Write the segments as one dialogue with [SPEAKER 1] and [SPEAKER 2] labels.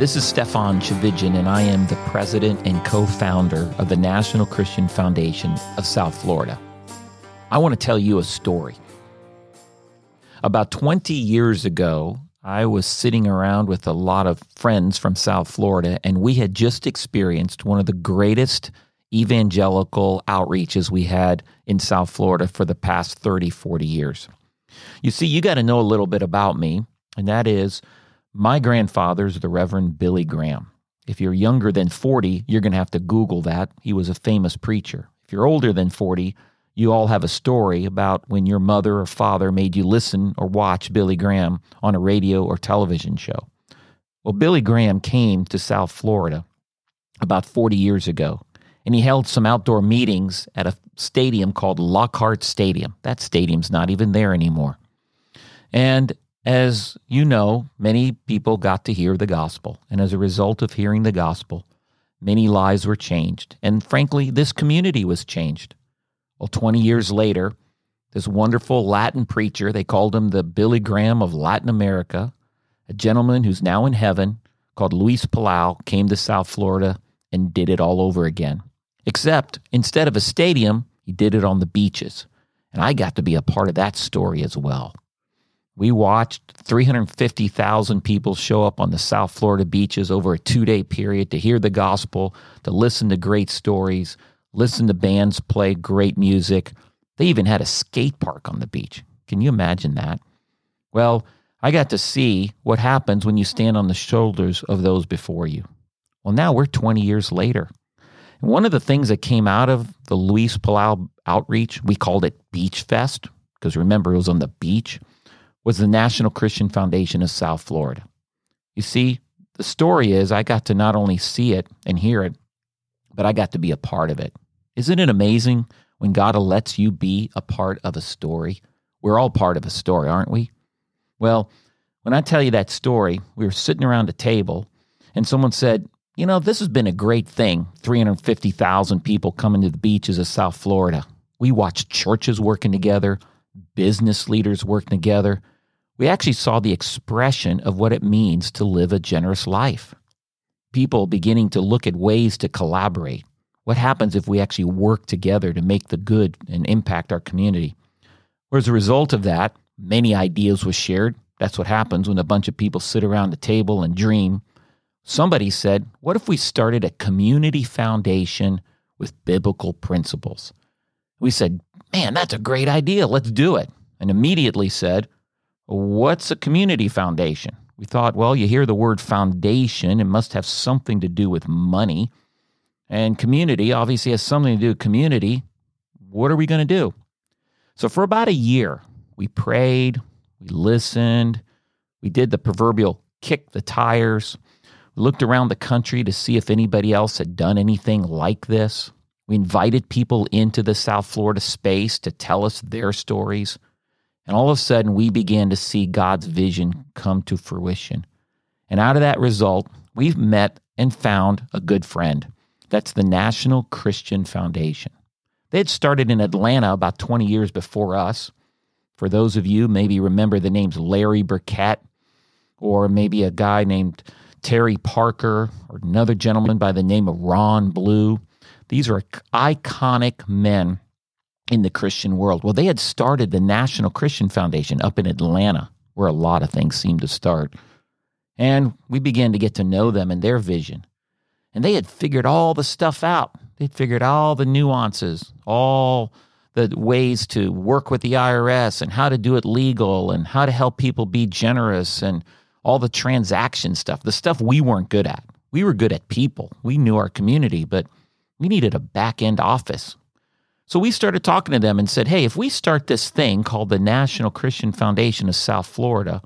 [SPEAKER 1] This is Stephan Tchividjian, and I am the president and co founder of the National Christian Foundation of South Florida. I want to tell you a story. About 20 years ago, I was sitting around with a lot of friends from South Florida, and we had just experienced one of the greatest evangelical outreaches we had in South Florida for the past 30, 40 years. You see, you got to know a little bit about me, and that is my grandfather is the Reverend Billy Graham. If you're younger than 40, you're going to have to Google that. He was a famous preacher. If you're older than 40, you all have a story about when your mother or father made you listen or watch Billy Graham on a radio or television show. Well, Billy Graham came to South Florida about 40 years ago, and he held some outdoor meetings at a stadium called Lockhart Stadium. That stadium's not even there anymore. And as you know, many people got to hear the gospel, and as a result of hearing the gospel, many lives were changed. And frankly, this community was changed. Well, 20 years later, this wonderful Latin preacher, they called him the Billy Graham of Latin America, a gentleman who's now in heaven called Luis Palau, came to South Florida and did it all over again. Except instead of a stadium, he did it on the beaches. And I got to be a part of that story as well. We watched 350,000 people show up on the South Florida beaches over a two day period to hear the gospel, to listen to great stories, listen to bands play great music. They even had a skate park on the beach. Can you imagine that? Well, I got to see what happens when you stand on the shoulders of those before you. Well, now we're 20 years later. And one of the things that came out of the Luis Palau outreach, we called it Beach Fest, because remember, it was on the beach, was the National Christian Foundation of South Florida. You see, the story is I got to not only see it and hear it, but I got to be a part of it. Isn't it amazing when God lets you be a part of a story? We're all part of a story, aren't we? Well, when I tell you that story, we were sitting around a table and someone said, You know, this has been a great thing 350,000 people coming to the beaches of South Florida. We watched churches working together, business leaders working together. We actually saw the expression of what it means to live a generous life people beginning to look at ways to collaborate. What happens if we actually work together to make the good and impact our community? Well, as a result of that, many ideas were shared. That's what happens when a bunch of people sit around a table and dream. Somebody said, What if we started a community foundation with biblical principles? We said, Man, that's a great idea. Let's do it. And immediately said, What's a community foundation? We thought, well, you hear the word foundation, it must have something to do with money. And community obviously has something to do with community. What are we going to do? So, for about a year, we prayed, we listened, we did the proverbial kick the tires. We looked around the country to see if anybody else had done anything like this. We invited people into the South Florida space to tell us their stories. And all of a sudden, we began to see God's vision come to fruition. And out of that result, we've met and found a good friend. That's the National Christian Foundation. They had started in Atlanta about 20 years before us. For those of you maybe remember the names Larry Burkett, or maybe a guy named Terry Parker, or another gentleman by the name of Ron Blue. These are iconic men in the Christian world. Well, they had started the National Christian Foundation up in Atlanta, where a lot of things seem to start. And we began to get to know them and their vision. And they had figured all the stuff out. They'd figured all the nuances, all the ways to work with the IRS and how to do it legal and how to help people be generous and all the transaction stuff, the stuff we weren't good at. We were good at people. We knew our community, but we needed a back end office so we started talking to them and said, hey, if we start this thing called the National Christian Foundation of South Florida,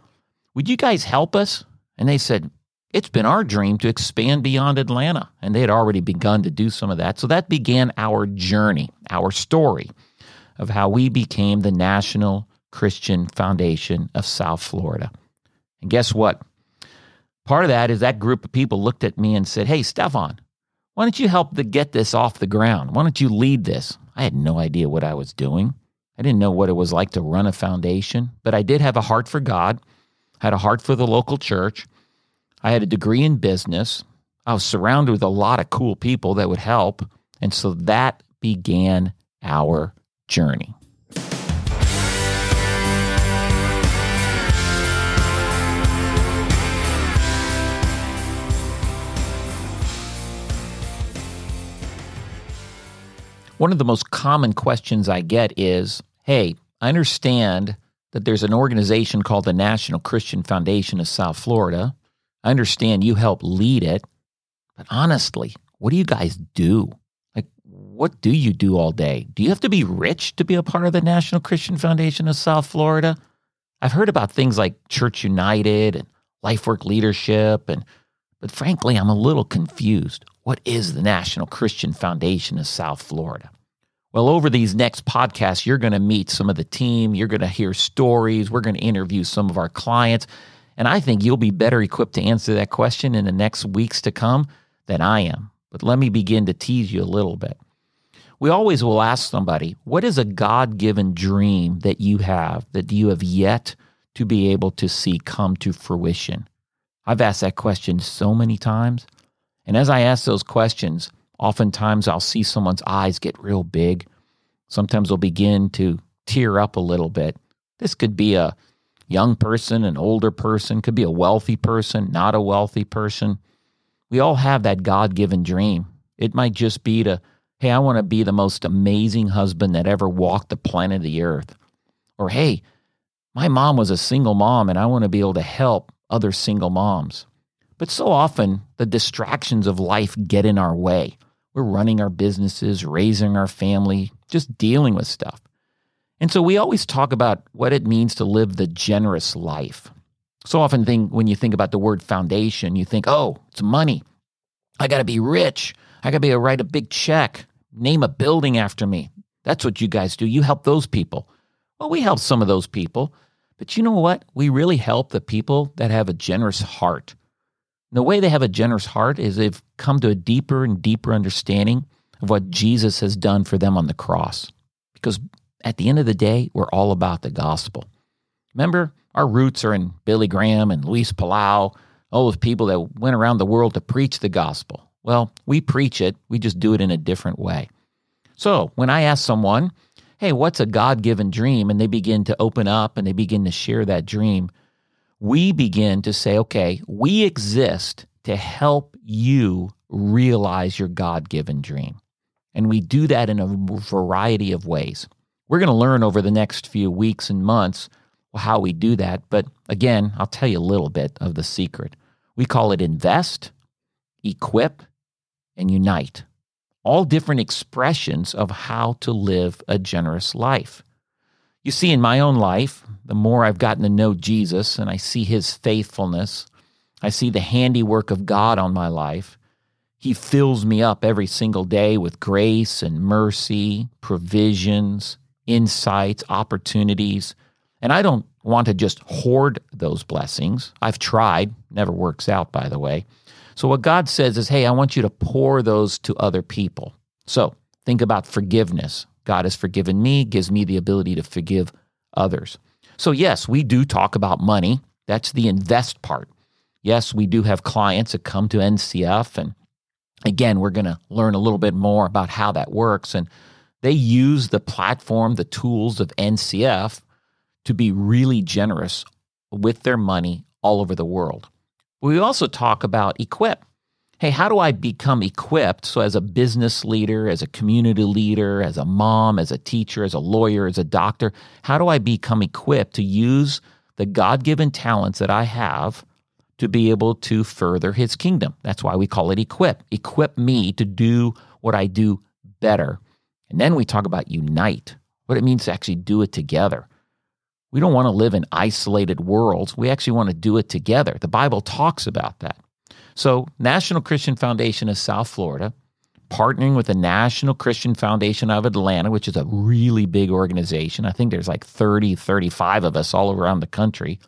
[SPEAKER 1] would you guys help us? And they said, it's been our dream to expand beyond Atlanta. And they had already begun to do some of that. So that began our journey, our story of how we became the National Christian Foundation of South Florida. And guess what? Part of that is that group of people looked at me and said, Hey, Stephan, why don't you help to get this off the ground? Why don't you lead this? I had no idea what I was doing. I didn't know what it was like to run a foundation, but I did have a heart for God, had a heart for the local church. I had a degree in business. I was surrounded with a lot of cool people that would help. And so that began our journey. One of the most common questions I get is Hey, I understand that there's an organization called the National Christian Foundation of South Florida. I understand you help lead it. But honestly, what do you guys do? Like, what do you do all day? Do you have to be rich to be a part of the National Christian Foundation of South Florida? I've heard about things like Church United and Lifework Leadership, and but frankly, I'm a little confused. What is the National Christian Foundation of South Florida? Well, over these next podcasts, you're going to meet some of the team. You're going to hear stories. We're going to interview some of our clients. And I think you'll be better equipped to answer that question in the next weeks to come than I am. But let me begin to tease you a little bit. We always will ask somebody, what is a God given dream that you have that you have yet to be able to see come to fruition? I've asked that question so many times. And as I ask those questions, Oftentimes, I'll see someone's eyes get real big. Sometimes they'll begin to tear up a little bit. This could be a young person, an older person, could be a wealthy person, not a wealthy person. We all have that God given dream. It might just be to, hey, I want to be the most amazing husband that ever walked the planet of the earth. Or, hey, my mom was a single mom and I want to be able to help other single moms. But so often, the distractions of life get in our way. We're running our businesses, raising our family, just dealing with stuff. And so we always talk about what it means to live the generous life. So often think when you think about the word foundation, you think, oh, it's money. I got to be rich. I got to be able to write a big check, name a building after me. That's what you guys do. You help those people. Well, we help some of those people. But you know what? We really help the people that have a generous heart the way they have a generous heart is they've come to a deeper and deeper understanding of what Jesus has done for them on the cross. Because at the end of the day, we're all about the gospel. Remember, our roots are in Billy Graham and Luis Palau, all those people that went around the world to preach the gospel. Well, we preach it, we just do it in a different way. So when I ask someone, hey, what's a God given dream? And they begin to open up and they begin to share that dream, we begin to say, okay, we exist to help you realize your God given dream. And we do that in a variety of ways. We're going to learn over the next few weeks and months how we do that. But again, I'll tell you a little bit of the secret. We call it invest, equip, and unite. All different expressions of how to live a generous life. You see, in my own life, the more I've gotten to know Jesus and I see his faithfulness, I see the handiwork of God on my life. He fills me up every single day with grace and mercy, provisions, insights, opportunities. And I don't want to just hoard those blessings. I've tried, never works out, by the way. So, what God says is, hey, I want you to pour those to other people. So, think about forgiveness. God has forgiven me, gives me the ability to forgive others. So, yes, we do talk about money. That's the invest part. Yes, we do have clients that come to NCF. And again, we're going to learn a little bit more about how that works. And they use the platform, the tools of NCF to be really generous with their money all over the world. We also talk about equip hey, how do I become equipped? So, as a business leader, as a community leader, as a mom, as a teacher, as a lawyer, as a doctor, how do I become equipped to use the God given talents that I have to be able to further his kingdom? That's why we call it equip. Equip me to do what I do better. And then we talk about unite, what it means to actually do it together. We don't want to live in isolated worlds. We actually want to do it together. The Bible talks about that. So, National Christian Foundation of South Florida, partnering with the National Christian Foundation of Atlanta, which is a really big organization. I think there's like 30, 35 of us all around the country.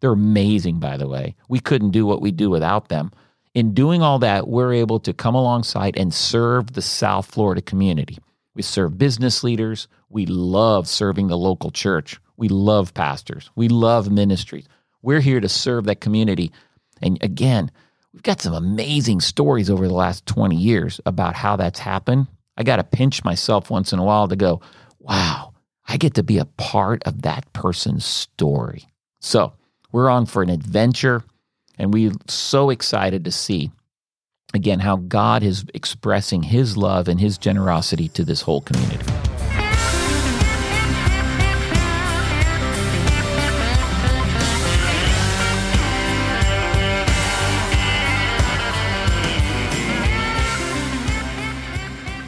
[SPEAKER 1] They're amazing, by the way. We couldn't do what we do without them. In doing all that, we're able to come alongside and serve the South Florida community. We serve business leaders. We love serving the local church. We love pastors. We love ministries. We're here to serve that community And again, we've got some amazing stories over the last 20 years about how that's happened. I got to pinch myself once in a while to go, wow, I get to be a part of that person's story. So we're on for an adventure, and we're so excited to see again how God is expressing his love and his generosity to this whole community.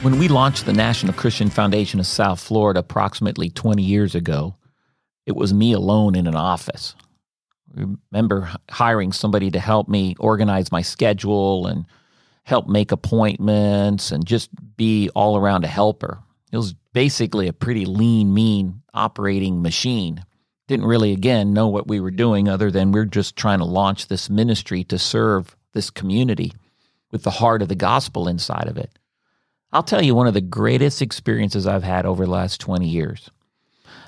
[SPEAKER 1] When we launched the National Christian Foundation of South Florida approximately 20 years ago, it was me alone in an office. I remember hiring somebody to help me organize my schedule and help make appointments and just be all around a helper. It was basically a pretty lean, mean operating machine. Didn't really, again, know what we were doing other than we're just trying to launch this ministry to serve this community with the heart of the gospel inside of it. I'll tell you one of the greatest experiences I've had over the last 20 years.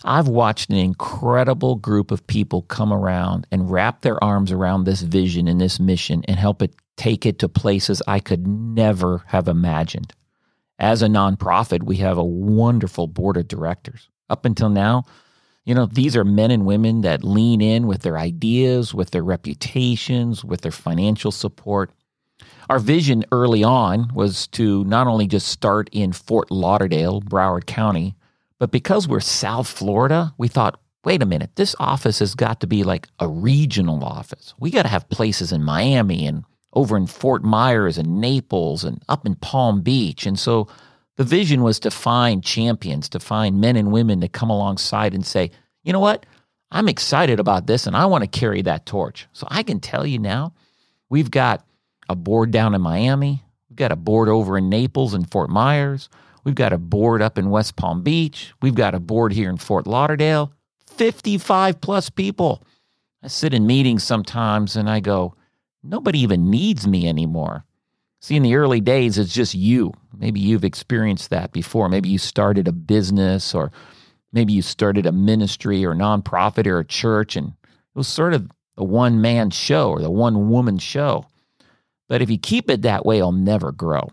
[SPEAKER 1] I've watched an incredible group of people come around and wrap their arms around this vision and this mission and help it take it to places I could never have imagined. As a nonprofit, we have a wonderful board of directors. Up until now, you know, these are men and women that lean in with their ideas, with their reputations, with their financial support, our vision early on was to not only just start in Fort Lauderdale, Broward County, but because we're South Florida, we thought, wait a minute, this office has got to be like a regional office. We got to have places in Miami and over in Fort Myers and Naples and up in Palm Beach. And so the vision was to find champions, to find men and women to come alongside and say, you know what? I'm excited about this and I want to carry that torch. So I can tell you now, we've got a board down in Miami. We've got a board over in Naples and Fort Myers. We've got a board up in West Palm Beach. We've got a board here in Fort Lauderdale. 55 plus people. I sit in meetings sometimes and I go, nobody even needs me anymore. See, in the early days, it's just you. Maybe you've experienced that before. Maybe you started a business or maybe you started a ministry or a nonprofit or a church and it was sort of a one man show or the one woman show. But if you keep it that way, it'll never grow.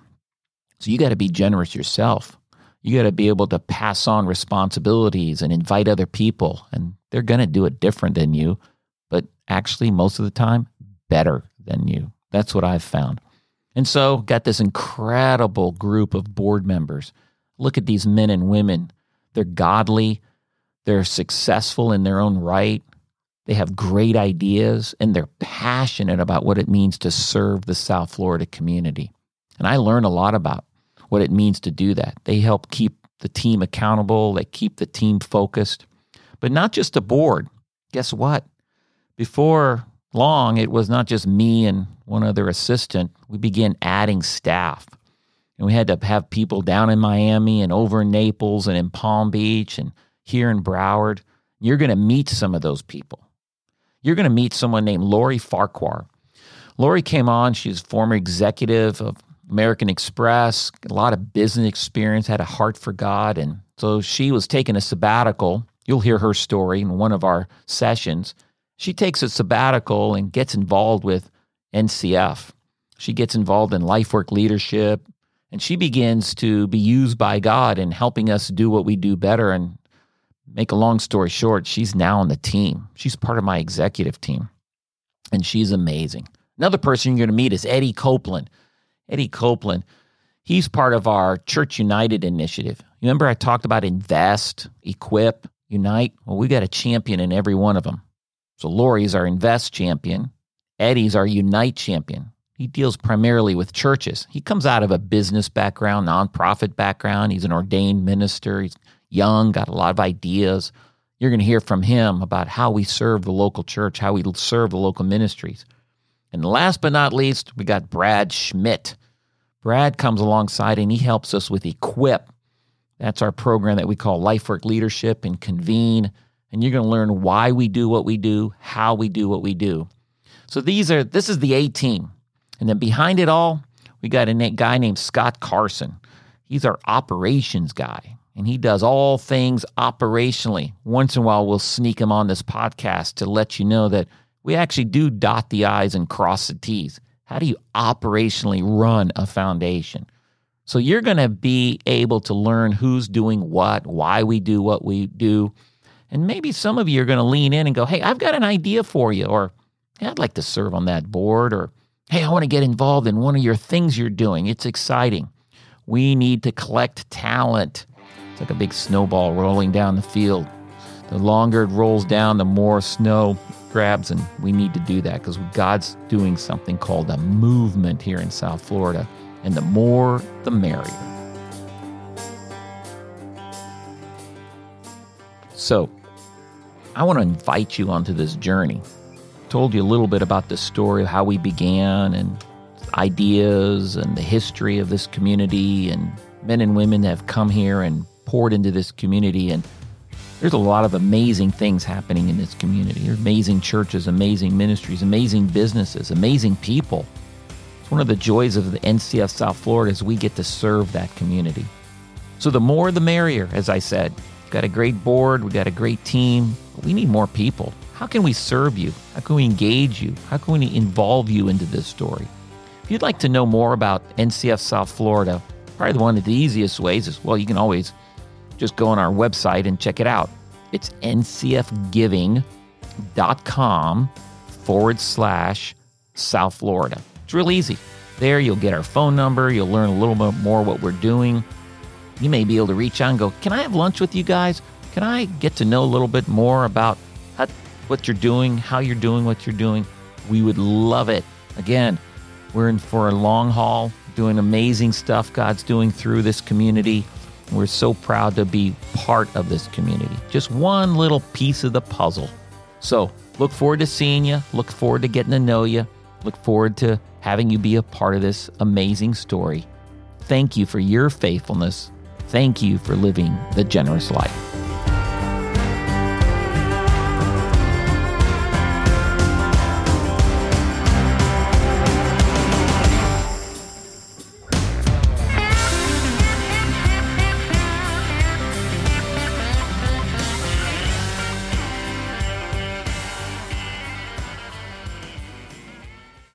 [SPEAKER 1] So you got to be generous yourself. You got to be able to pass on responsibilities and invite other people. And they're going to do it different than you, but actually, most of the time, better than you. That's what I've found. And so, got this incredible group of board members. Look at these men and women. They're godly, they're successful in their own right, they have great ideas and they're passionate about what it means to serve the South Florida community. And I learn a lot about what it means to do that. They help keep the team accountable, they keep the team focused, but not just a board. Guess what? Before long, it was not just me and one other assistant. We began adding staff. And we had to have people down in Miami and over in Naples and in Palm Beach and here in Broward. You're going to meet some of those people you're going to meet someone named Lori Farquhar. Lori came on. She's a former executive of American Express, a lot of business experience, had a heart for God. And so she was taking a sabbatical. You'll hear her story in one of our sessions. She takes a sabbatical and gets involved with NCF. She gets involved in life work leadership, and she begins to be used by God in helping us do what we do better and make a long story short, she's now on the team. She's part of my executive team, and she's amazing. Another person you're going to meet is Eddie Copeland. Eddie Copeland, he's part of our Church United initiative. You remember I talked about invest, equip, unite? Well, we got a champion in every one of them. So Lori's our invest champion. Eddie's our unite champion. He deals primarily with churches. He comes out of a business background, nonprofit background. He's an ordained minister. He's young, got a lot of ideas. You're going to hear from him about how we serve the local church, how we serve the local ministries. And last but not least, we got Brad Schmidt. Brad comes alongside and he helps us with Equip. That's our program that we call Lifework Leadership and Convene. And you're going to learn why we do what we do, how we do what we do. So these are this is the A team. And then behind it all, we got a guy named Scott Carson. He's our operations guy and he does all things operationally. Once in a while, we'll sneak him on this podcast to let you know that We actually do dot the I's and cross the T's. How do you operationally run a foundation? So you're going to be able to learn who's doing what, why we do what we do. And maybe some of you are going to lean in and go, hey, I've got an idea for you. Or, hey, I'd like to serve on that board. Or, hey, I want to get involved in one of your things you're doing. It's exciting. We need to collect talent. It's like a big snowball rolling down the field. The longer it rolls down, the more snow grabs, and we need to do that because God's doing something called a movement here in South Florida. And the more, the merrier. So, I want to invite you onto this journey. Told you a little bit about the story of how we began and ideas and the history of this community and men and women that have come here and poured into this community and there's a lot of amazing things happening in this community. Amazing churches, amazing ministries, amazing businesses, amazing people. It's one of the joys of the NCF South Florida is we get to serve that community. So the more the merrier, as I said. We've got a great board, we've got a great team, we need more people. How can we serve you? How can we engage you? How can we involve you into this story? If you'd like to know more about NCF South Florida, probably one of the easiest ways is well, you can always just go on our website and check it out. It's ncfgiving.com forward slash South Florida. It's real easy. There, you'll get our phone number. You'll learn a little bit more what we're doing. You may be able to reach out and go, Can I have lunch with you guys? Can I get to know a little bit more about how, what you're doing, how you're doing what you're doing? We would love it. Again, we're in for a long haul, doing amazing stuff God's doing through this community. We're so proud to be part of this community. Just one little piece of the puzzle. So, look forward to seeing you. Look forward to getting to know you. Look forward to having you be a part of this amazing story. Thank you for your faithfulness. Thank you for living the generous life.